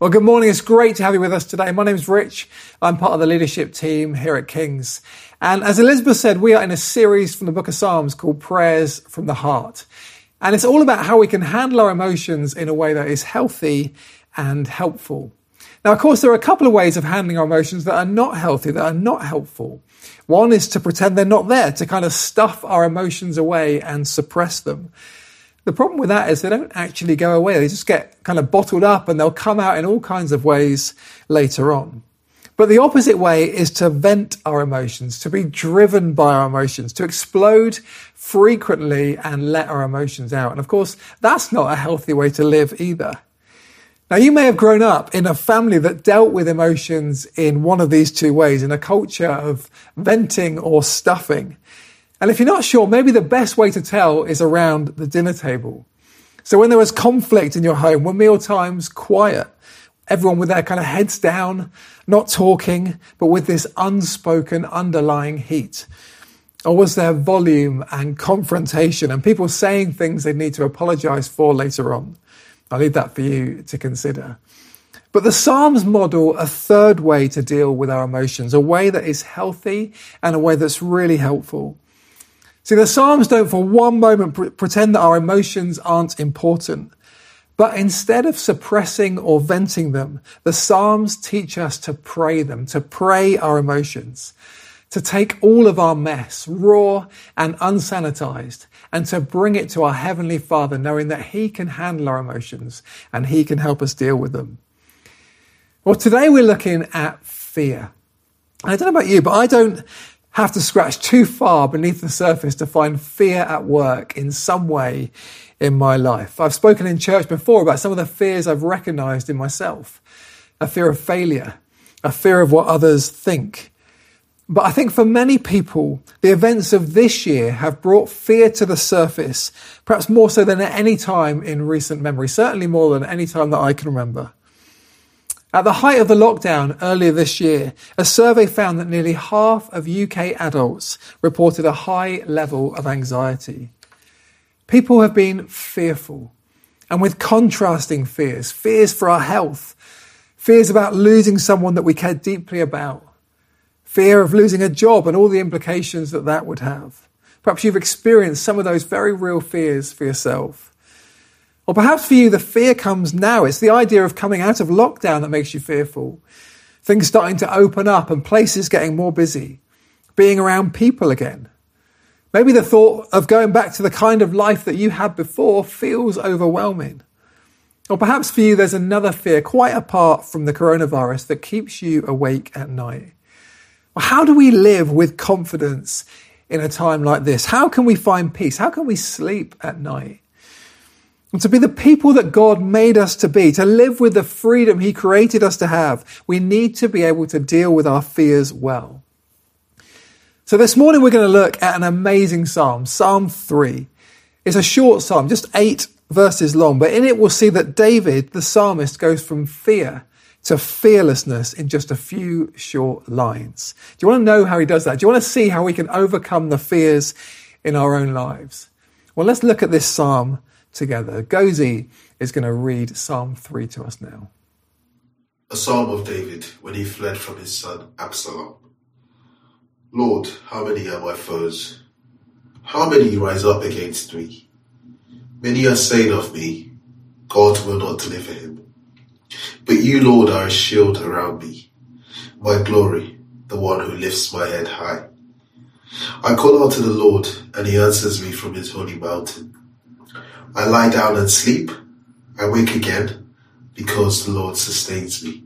Well, good morning. It's great to have you with us today. My name is Rich. I'm part of the leadership team here at King's. And as Elizabeth said, we are in a series from the book of Psalms called Prayers from the Heart. And it's all about how we can handle our emotions in a way that is healthy and helpful. Now, of course, there are a couple of ways of handling our emotions that are not healthy, that are not helpful. One is to pretend they're not there, to kind of stuff our emotions away and suppress them. The problem with that is they don't actually go away. They just get kind of bottled up and they'll come out in all kinds of ways later on. But the opposite way is to vent our emotions, to be driven by our emotions, to explode frequently and let our emotions out. And of course, that's not a healthy way to live either. Now, you may have grown up in a family that dealt with emotions in one of these two ways, in a culture of venting or stuffing. And if you're not sure, maybe the best way to tell is around the dinner table. So when there was conflict in your home, were meal times quiet? Everyone with their kind of heads down, not talking, but with this unspoken underlying heat? Or was there volume and confrontation and people saying things they need to apologize for later on? I'll leave that for you to consider. But the Psalms model a third way to deal with our emotions, a way that is healthy and a way that's really helpful. See, the Psalms don't for one moment pre- pretend that our emotions aren't important. But instead of suppressing or venting them, the Psalms teach us to pray them, to pray our emotions, to take all of our mess, raw and unsanitized, and to bring it to our Heavenly Father, knowing that He can handle our emotions and He can help us deal with them. Well, today we're looking at fear. I don't know about you, but I don't have to scratch too far beneath the surface to find fear at work in some way in my life. I've spoken in church before about some of the fears I've recognized in myself a fear of failure, a fear of what others think. But I think for many people, the events of this year have brought fear to the surface, perhaps more so than at any time in recent memory, certainly more than any time that I can remember. At the height of the lockdown earlier this year, a survey found that nearly half of UK adults reported a high level of anxiety. People have been fearful and with contrasting fears, fears for our health, fears about losing someone that we care deeply about, fear of losing a job and all the implications that that would have. Perhaps you've experienced some of those very real fears for yourself. Or perhaps for you, the fear comes now. It's the idea of coming out of lockdown that makes you fearful. Things starting to open up and places getting more busy. Being around people again. Maybe the thought of going back to the kind of life that you had before feels overwhelming. Or perhaps for you, there's another fear quite apart from the coronavirus that keeps you awake at night. Well, how do we live with confidence in a time like this? How can we find peace? How can we sleep at night? And to be the people that God made us to be, to live with the freedom He created us to have, we need to be able to deal with our fears well. So this morning we're going to look at an amazing psalm, Psalm 3. It's a short psalm, just eight verses long, but in it we'll see that David, the psalmist, goes from fear to fearlessness in just a few short lines. Do you want to know how he does that? Do you want to see how we can overcome the fears in our own lives? Well, let's look at this psalm together. Gozi is going to read Psalm 3 to us now. A psalm of David when he fled from his son Absalom. Lord, how many are my foes? How many rise up against me? Many are saying of me, God will not deliver him. But you, Lord, are a shield around me, my glory, the one who lifts my head high. I call out to the Lord, and he answers me from his holy mountain. I lie down and sleep. I wake again because the Lord sustains me.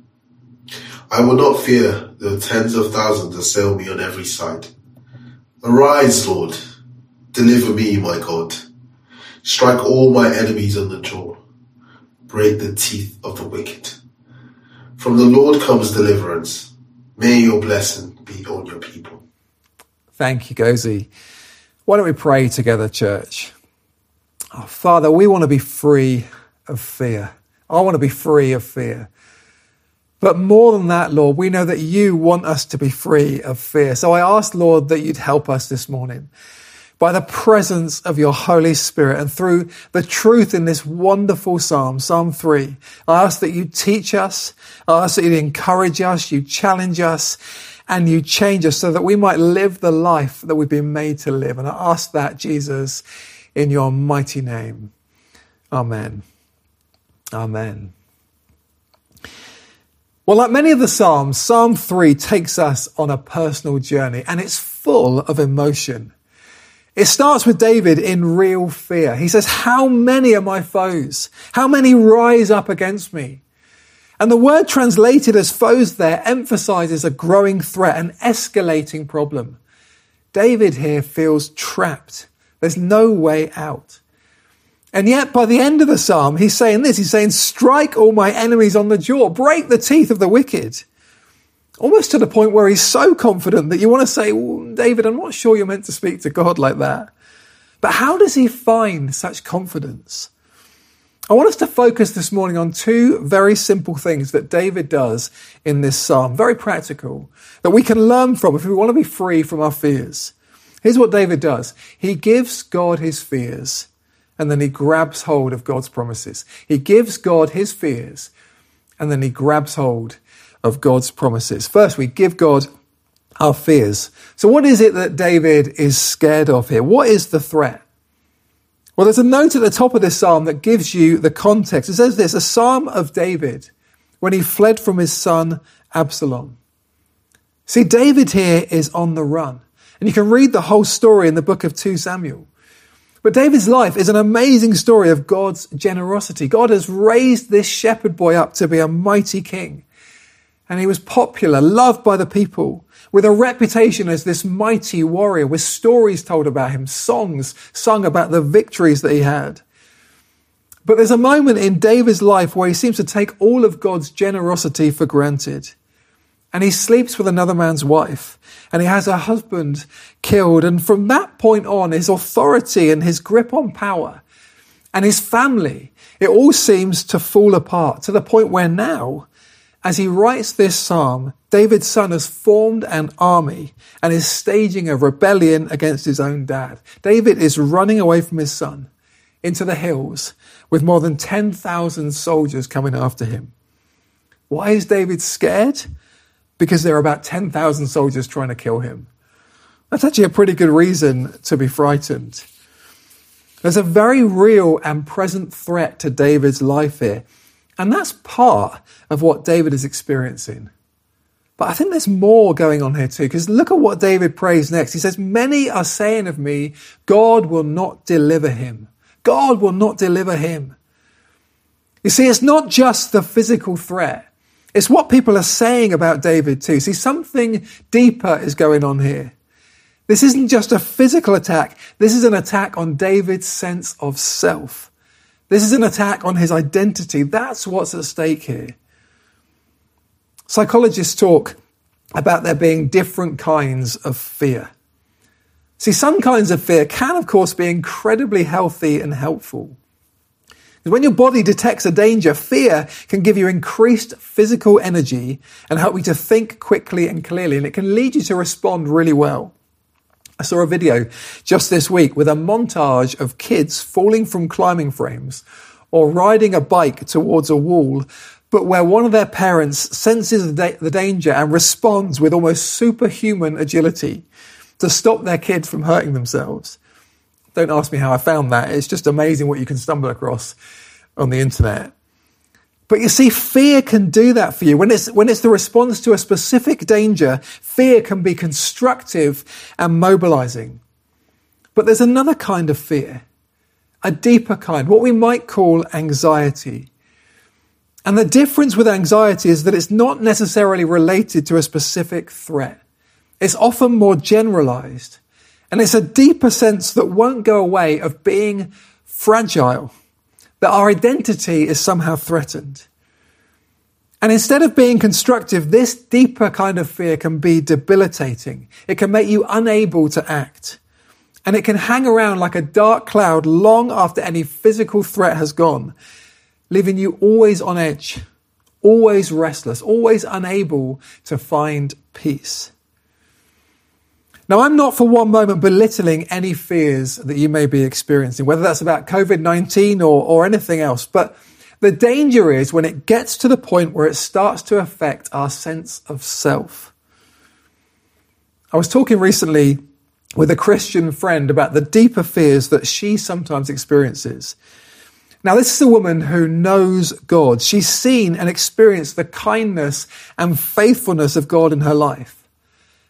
I will not fear though tens of thousands assail me on every side. Arise, Lord. Deliver me, my God. Strike all my enemies on the jaw. Break the teeth of the wicked. From the Lord comes deliverance. May your blessing be on your people. Thank you, Gozi. Why don't we pray together, church? Oh, Father, we want to be free of fear. I want to be free of fear. But more than that, Lord, we know that you want us to be free of fear. So I ask, Lord, that you'd help us this morning. by the presence of your Holy Spirit and through the truth in this wonderful Psalm, Psalm 3. I ask that you teach us. I ask that you encourage us, you challenge us, and you change us so that we might live the life that we've been made to live. And I ask that, Jesus, in your mighty name. Amen. Amen. Well, like many of the Psalms, Psalm 3 takes us on a personal journey and it's full of emotion. It starts with David in real fear. He says, How many are my foes? How many rise up against me? And the word translated as foes there emphasizes a growing threat, an escalating problem. David here feels trapped. There's no way out. And yet, by the end of the psalm, he's saying this. He's saying, strike all my enemies on the jaw, break the teeth of the wicked. Almost to the point where he's so confident that you want to say, well, David, I'm not sure you're meant to speak to God like that. But how does he find such confidence? I want us to focus this morning on two very simple things that David does in this psalm, very practical, that we can learn from if we want to be free from our fears. Here's what David does. He gives God his fears and then he grabs hold of God's promises. He gives God his fears and then he grabs hold of God's promises. First, we give God our fears. So, what is it that David is scared of here? What is the threat? Well, there's a note at the top of this psalm that gives you the context. It says this a psalm of David when he fled from his son Absalom. See, David here is on the run. And you can read the whole story in the book of 2 Samuel. But David's life is an amazing story of God's generosity. God has raised this shepherd boy up to be a mighty king. And he was popular, loved by the people, with a reputation as this mighty warrior, with stories told about him, songs sung about the victories that he had. But there's a moment in David's life where he seems to take all of God's generosity for granted and he sleeps with another man's wife and he has her husband killed. And from that point on, his authority and his grip on power and his family, it all seems to fall apart to the point where now, as he writes this psalm, David's son has formed an army and is staging a rebellion against his own dad. David is running away from his son into the hills with more than 10,000 soldiers coming after him. Why is David scared? Because there are about 10,000 soldiers trying to kill him. That's actually a pretty good reason to be frightened. There's a very real and present threat to David's life here. And that's part of what David is experiencing. But I think there's more going on here too, because look at what David prays next. He says, Many are saying of me, God will not deliver him. God will not deliver him. You see, it's not just the physical threat. It's what people are saying about David too. See, something deeper is going on here. This isn't just a physical attack. This is an attack on David's sense of self. This is an attack on his identity. That's what's at stake here. Psychologists talk about there being different kinds of fear. See, some kinds of fear can, of course, be incredibly healthy and helpful. When your body detects a danger, fear can give you increased physical energy and help you to think quickly and clearly, and it can lead you to respond really well. I saw a video just this week with a montage of kids falling from climbing frames or riding a bike towards a wall, but where one of their parents senses the, danger and responds with almost superhuman agility to stop their kids from hurting themselves. Don't ask me how I found that. It's just amazing what you can stumble across on the internet. But you see, fear can do that for you. When it's, when it's the response to a specific danger, fear can be constructive and mobilizing. But there's another kind of fear, a deeper kind, what we might call anxiety. And the difference with anxiety is that it's not necessarily related to a specific threat. It's often more generalized. And it's a deeper sense that won't go away of being fragile, that our identity is somehow threatened. And instead of being constructive, this deeper kind of fear can be debilitating. It can make you unable to act. And it can hang around like a dark cloud long after any physical threat has gone, leaving you always on edge, always restless, always unable to find peace. Now, I'm not for one moment belittling any fears that you may be experiencing, whether that's about COVID 19 or, or anything else, but the danger is when it gets to the point where it starts to affect our sense of self. I was talking recently with a Christian friend about the deeper fears that she sometimes experiences. Now, this is a woman who knows God. She's seen and experienced the kindness and faithfulness of God in her life.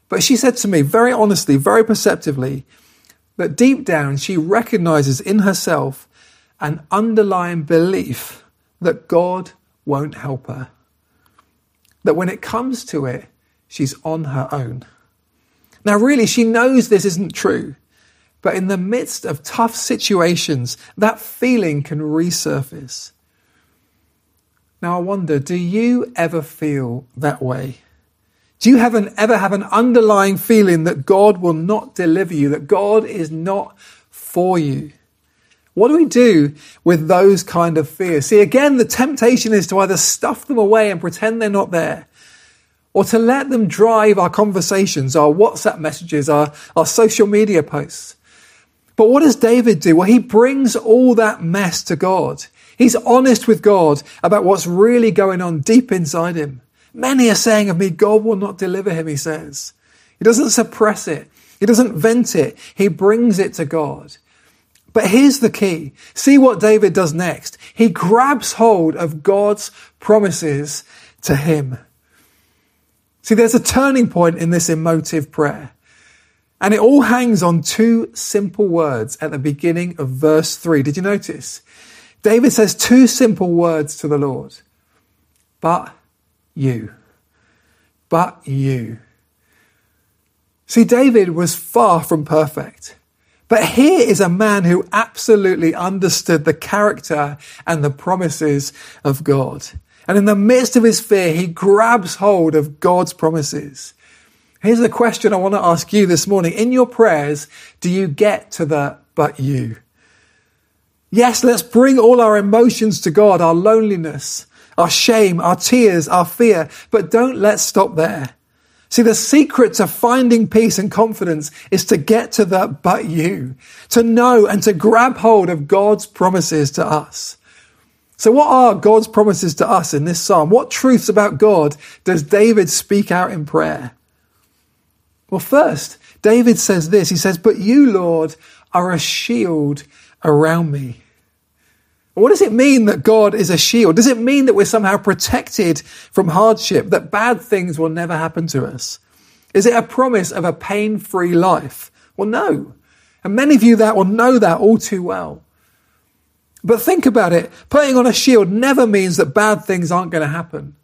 But she said to me very honestly, very perceptively, that deep down she recognizes in herself an underlying belief that God won't help her. That when it comes to it, she's on her own. Now, really, she knows this isn't true. But in the midst of tough situations, that feeling can resurface. Now, I wonder do you ever feel that way? Do you have an, ever have an underlying feeling that God will not deliver you, that God is not for you? What do we do with those kind of fears? See, again, the temptation is to either stuff them away and pretend they're not there, or to let them drive our conversations, our WhatsApp messages, our, our social media posts. But what does David do? Well, he brings all that mess to God. He's honest with God about what's really going on deep inside him. Many are saying of me, God will not deliver him, he says. He doesn't suppress it. He doesn't vent it. He brings it to God. But here's the key. See what David does next. He grabs hold of God's promises to him. See, there's a turning point in this emotive prayer. And it all hangs on two simple words at the beginning of verse 3. Did you notice? David says two simple words to the Lord. But you. But you. See, David was far from perfect. But here is a man who absolutely understood the character and the promises of God. And in the midst of his fear, he grabs hold of God's promises. Here's the question I want to ask you this morning. In your prayers, do you get to the but you? Yes, let's bring all our emotions to God, our loneliness, our shame, our tears, our fear, but don't let's stop there. See, the secret to finding peace and confidence is to get to the but you, to know and to grab hold of God's promises to us. So what are God's promises to us in this psalm? What truths about God does David speak out in prayer? Well, first, David says this. He says, But you, Lord, are a shield around me. What does it mean that God is a shield? Does it mean that we're somehow protected from hardship, that bad things will never happen to us? Is it a promise of a pain free life? Well, no. And many of you that will know that all too well. But think about it. Putting on a shield never means that bad things aren't going to happen.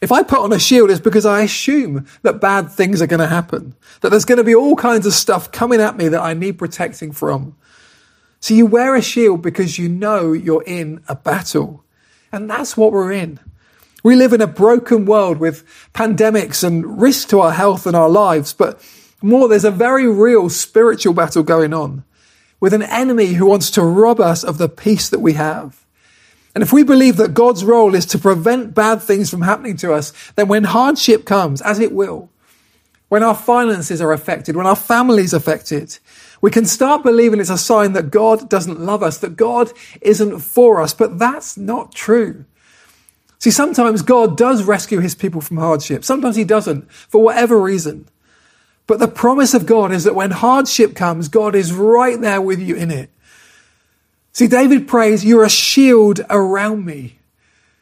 If I put on a shield, it's because I assume that bad things are going to happen, that there's going to be all kinds of stuff coming at me that I need protecting from. So you wear a shield because you know you're in a battle. And that's what we're in. We live in a broken world with pandemics and risk to our health and our lives, but more, there's a very real spiritual battle going on with an enemy who wants to rob us of the peace that we have. And if we believe that God's role is to prevent bad things from happening to us, then when hardship comes, as it will, when our finances are affected, when our family's affected, we can start believing it's a sign that God doesn't love us, that God isn't for us, but that's not true. See, sometimes God does rescue his people from hardship. Sometimes he doesn't, for whatever reason. But the promise of God is that when hardship comes, God is right there with you in it. See, David prays, You're a shield around me.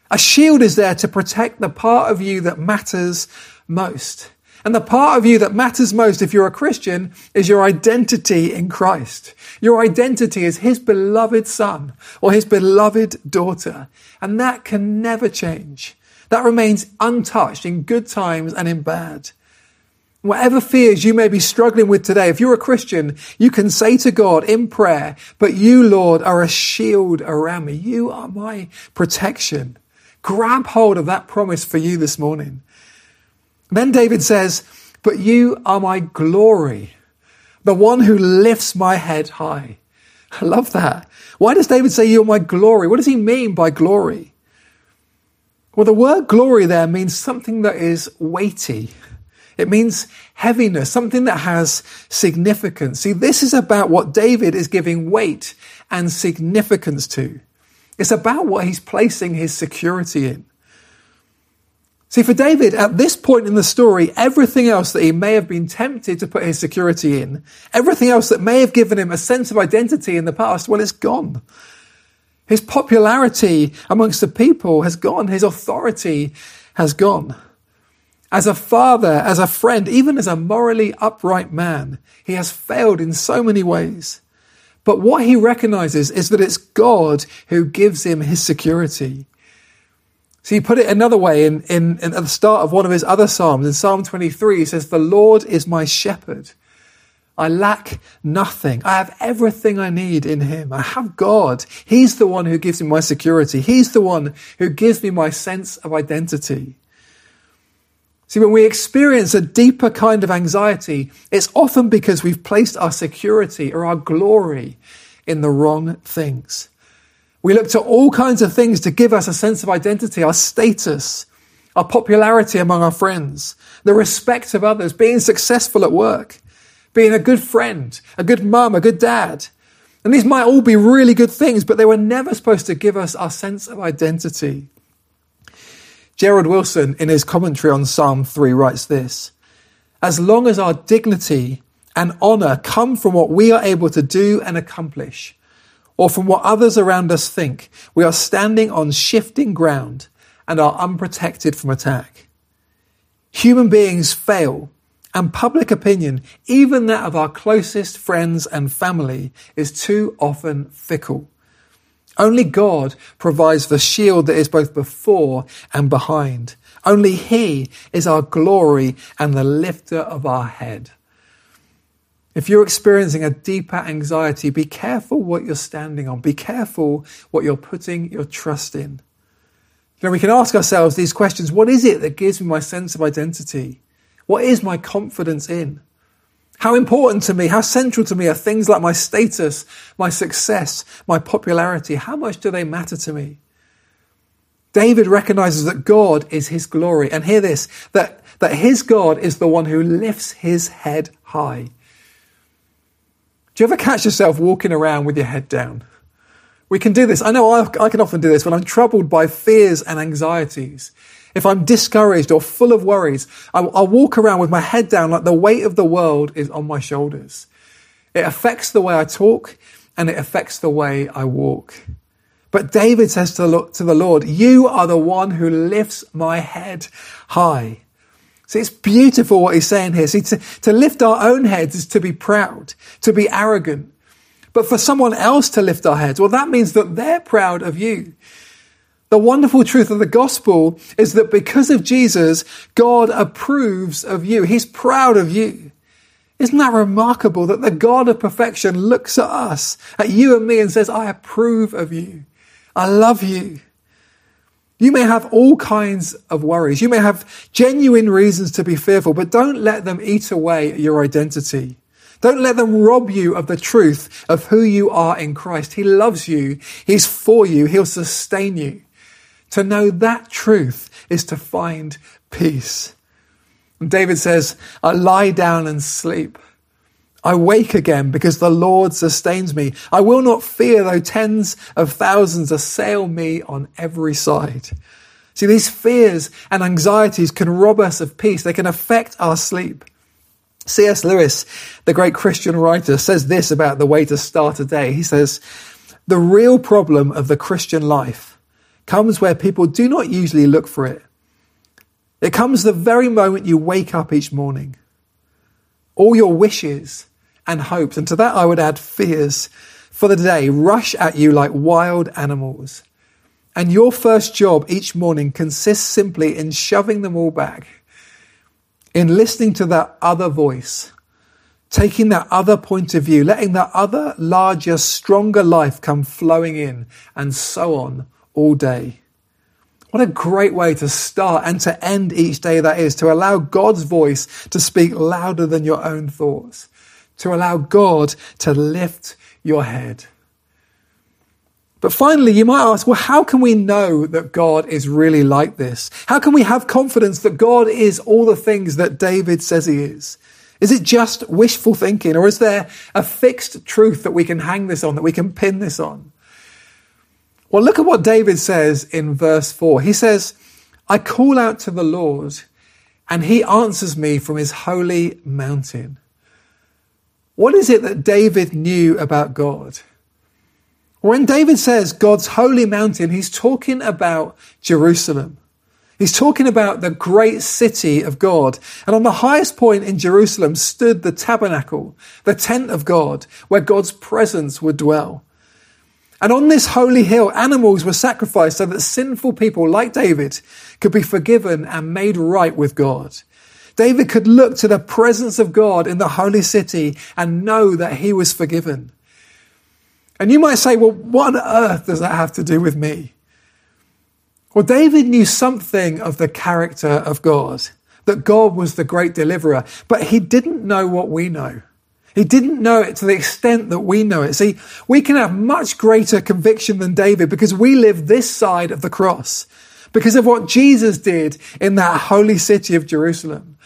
A shield is there to protect the part of you that matters most. And the part of you that matters most if you're a Christian is your identity in Christ. Your identity is His beloved son or His beloved daughter. And that can never change. That remains untouched in good times and in bad. Whatever fears you may be struggling with today, if you're a Christian, you can say to God in prayer, but you, Lord, are a shield around me. You are my protection. Grab hold of that promise for you this morning. Then David says, but you are my glory, the one who lifts my head high. I love that. Why does David say you're my glory? What does he mean by glory? Well, the word glory there means something that is weighty It means heaviness, something that has significance. See, this is about what David is giving weight and significance to. It's about what he's placing his security in. See, for David, at this point in the story, everything else that he may have been tempted to put his security in, everything else that may have given him a sense of identity in the past, well, it's gone. His popularity amongst the people has gone. His authority has gone. As a father, as a friend, even as a morally upright man, he has failed in so many ways. But what he recognizes is that it's God who gives him his security. So you put it another way in, in, in, at the start of one of his other Psalms, in Psalm 23, he says, The Lord is my shepherd. I lack nothing. I have everything I need in him. I have God. He's the one who gives me my security. He's the one who gives me my sense of identity. See, when we experience a deeper kind of anxiety, it's often because we've placed our security or our glory in the wrong things. We look to all kinds of things to give us a sense of identity, our status, our popularity among our friends, the respect of others, being successful at work, being a good friend, a good mum, a good dad. And these might all be really good things, but they were never supposed to give us our sense of identity. Gerald Wilson, in his commentary on Psalm 3, writes this As long as our dignity and honour come from what we are able to do and accomplish, or from what others around us think, we are standing on shifting ground and are unprotected from attack. Human beings fail, and public opinion, even that of our closest friends and family, is too often fickle. Only God provides the shield that is both before and behind. Only He is our glory and the lifter of our head. If you're experiencing a deeper anxiety, be careful what you're standing on. Be careful what you're putting your trust in. You know, we can ask ourselves these questions. What is it that gives me my sense of identity? What is my confidence in? How important to me, how central to me are things like my status, my success, my popularity? How much do they matter to me? David recognizes that God is his glory. And hear this, that, that his God is the one who lifts his head high. Do you ever catch yourself walking around with your head down? We can do this. I know I, I can often do this when I'm troubled by fears and anxieties. If I'm discouraged or full of worries, I'll, I'll walk around with my head down like the weight of the world is on my shoulders. It affects the way I talk and it affects the way I walk. But David says to the, to the Lord, You are the one who lifts my head high. It's beautiful what he's saying here. See, to, to lift our own heads is to be proud, to be arrogant. But for someone else to lift our heads, well, that means that they're proud of you. The wonderful truth of the gospel is that because of Jesus, God approves of you. He's proud of you. Isn't that remarkable that the God of perfection looks at us, at you and me, and says, I approve of you. I love you. You may have all kinds of worries. You may have genuine reasons to be fearful, but don't let them eat away your identity. Don't let them rob you of the truth of who you are in Christ. He loves you. He's for you. He'll sustain you. To know that truth is to find peace. And David says, I lie down and sleep. I wake again because the Lord sustains me. I will not fear though tens of thousands assail me on every side. See, these fears and anxieties can rob us of peace. They can affect our sleep. C.S. Lewis, the great Christian writer, says this about the way to start a day. He says, the real problem of the Christian life comes where people do not usually look for it. It comes the very moment you wake up each morning. All your wishes and hopes, and to that I would add fears for the day, rush at you like wild animals. And your first job each morning consists simply in shoving them all back, in listening to that other voice, taking that other point of view, letting that other larger, stronger life come flowing in, and so on all day. What a great way to start and to end each day that is, to allow God's voice to speak louder than your own thoughts, to allow God to lift your head. But finally, you might ask, well, how can we know that God is really like this? How can we have confidence that God is all the things that David says he is? Is it just wishful thinking or is there a fixed truth that we can hang this on, that we can pin this on? Well, look at what David says in verse 4. He says, I call out to the Lord and he answers me from his holy mountain. What is it that David knew about God? When David says God's holy mountain, he's talking about Jerusalem. He's talking about the great city of God. And on the highest point in Jerusalem stood the tabernacle, the tent of God, where God's presence would dwell. And on this holy hill, animals were sacrificed so that sinful people like David could be forgiven and made right with God. David could look to the presence of God in the holy city and know that he was forgiven. And you might say, well, what on earth does that have to do with me? Well, David knew something of the character of God, that God was the great deliverer, but he didn't know what we know. He didn't know it to the extent that we know it. See, we can have much greater conviction than David because we live this side of the cross, because of what Jesus did in that holy city of Jerusalem.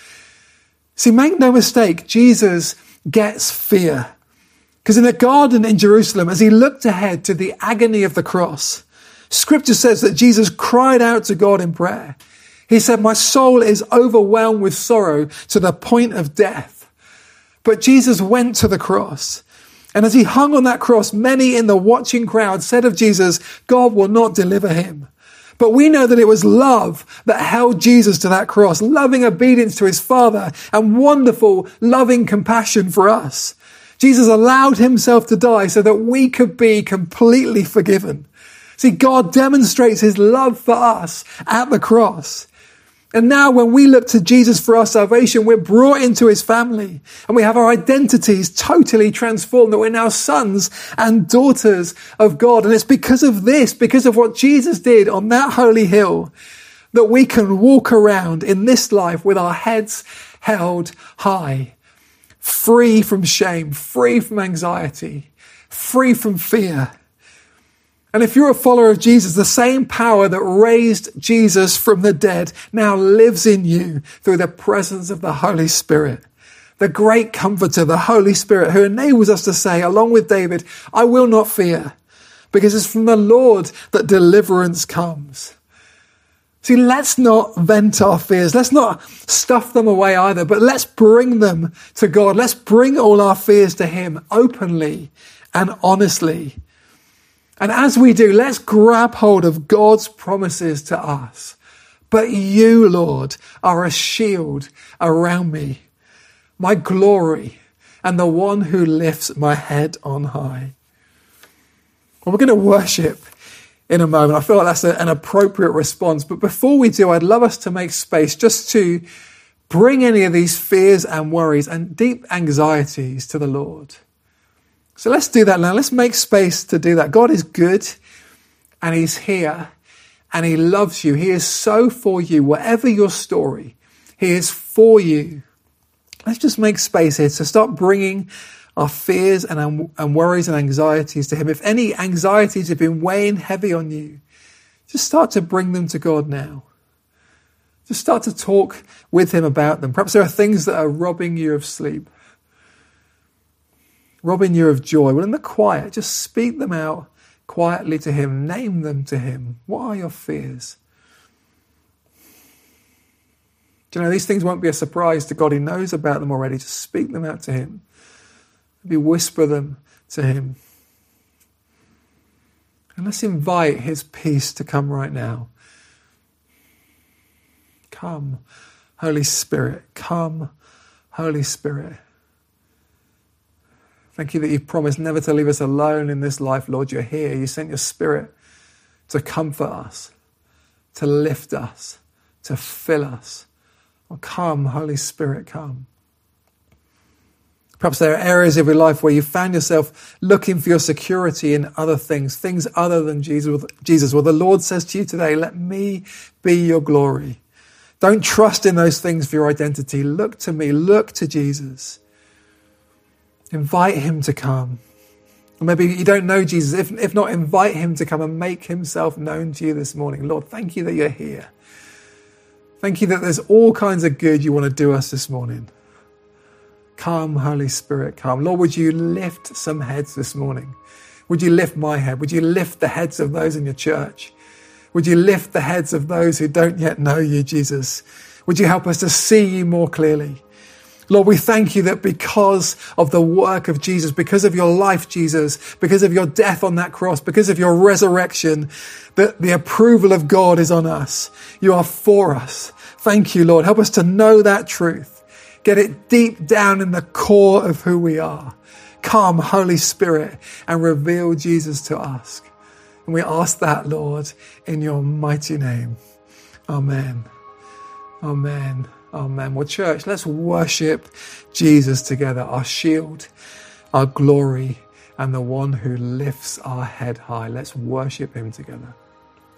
See, make no mistake, Jesus gets fear. Because in the garden in Jerusalem, as he looked ahead to the agony of the cross, scripture says that Jesus cried out to God in prayer. He said, My soul is overwhelmed with sorrow to the point of death. But Jesus went to the cross. And as he hung on that cross, many in the watching crowd said of Jesus, God will not deliver him. But we know that it was love that held Jesus to that cross, loving obedience to his Father and wonderful loving compassion for us. Jesus allowed himself to die so that we could be completely forgiven. See, God demonstrates his love for us at the cross. And now when we look to Jesus for our salvation, we're brought into his family and we have our identities totally transformed that we're now sons and daughters of God. And it's because of this, because of what Jesus did on that holy hill, that we can walk around in this life with our heads held high free from shame, free from anxiety, free from fear. And if you're a follower of Jesus, the same power that raised Jesus from the dead now lives in you through the presence of the Holy Spirit. The great comforter, the Holy Spirit, who enables us to say, along with David, I will not fear, because it's from the Lord that deliverance comes. See, let's not vent our fears. Let's not stuff them away either, but let's bring them to God. Let's bring all our fears to Him openly and honestly. And as we do, let's grab hold of God's promises to us. But you, Lord, are a shield around me, my glory, and the one who lifts my head on high. Well, we're going to worship in a moment. I feel like that's a, an appropriate response. But before we do, I'd love us to make space just to bring any of these fears and worries and deep anxieties to the Lord. So let's do that now. Let's make space to do that. God is good and He's here and He loves you. He is so for you. Whatever your story, He is for you. Let's just make space here to start bringing our fears and, and worries and anxieties to Him. If any anxieties have been weighing heavy on you, just start to bring them to God now. Just start to talk with Him about them. Perhaps there are things that are robbing you of sleep, robbing you of joy. Well, in the quiet, just speak them out quietly to Him, name them to Him. What are your fears? Do you know, these things won't be a surprise to God. He knows about them already. Just speak them out to Him. Maybe whisper them to Him. And let's invite His peace to come right now. Come, Holy Spirit. Come, Holy Spirit. Thank you that you've promised never to leave us alone in this life, Lord. You're here. You sent your Spirit to comfort us, to lift us, to fill us. Oh, come, Holy Spirit, come. Perhaps there are areas of your life where you found yourself looking for your security in other things, things other than Jesus. Jesus. Well, the Lord says to you today, let me be your glory. Don't trust in those things for your identity. Look to me. Look to Jesus. Invite him to come. Or maybe you don't know Jesus. If, if not, invite him to come and make himself known to you this morning. Lord, thank you that you're here. Thank you that there's all kinds of good you want to do us this morning. Come, Holy Spirit, come. Lord, would you lift some heads this morning? Would you lift my head? Would you lift the heads of those in your church? Would you lift the heads of those who don't yet know you, Jesus? Would you help us to see you more clearly? Lord, we thank you that because of the work of Jesus, because of your life, Jesus, because of your death on that cross, because of your resurrection, that the approval of God is on us. You are for us. Thank you, Lord. Help us to know that truth. Get it deep down in the core of who we are. Come, Holy Spirit, and reveal Jesus to us. And we ask that, Lord, in your mighty name. Amen. Amen. Amen. Well, church, let's worship Jesus together, our shield, our glory, and the one who lifts our head high. Let's worship him together.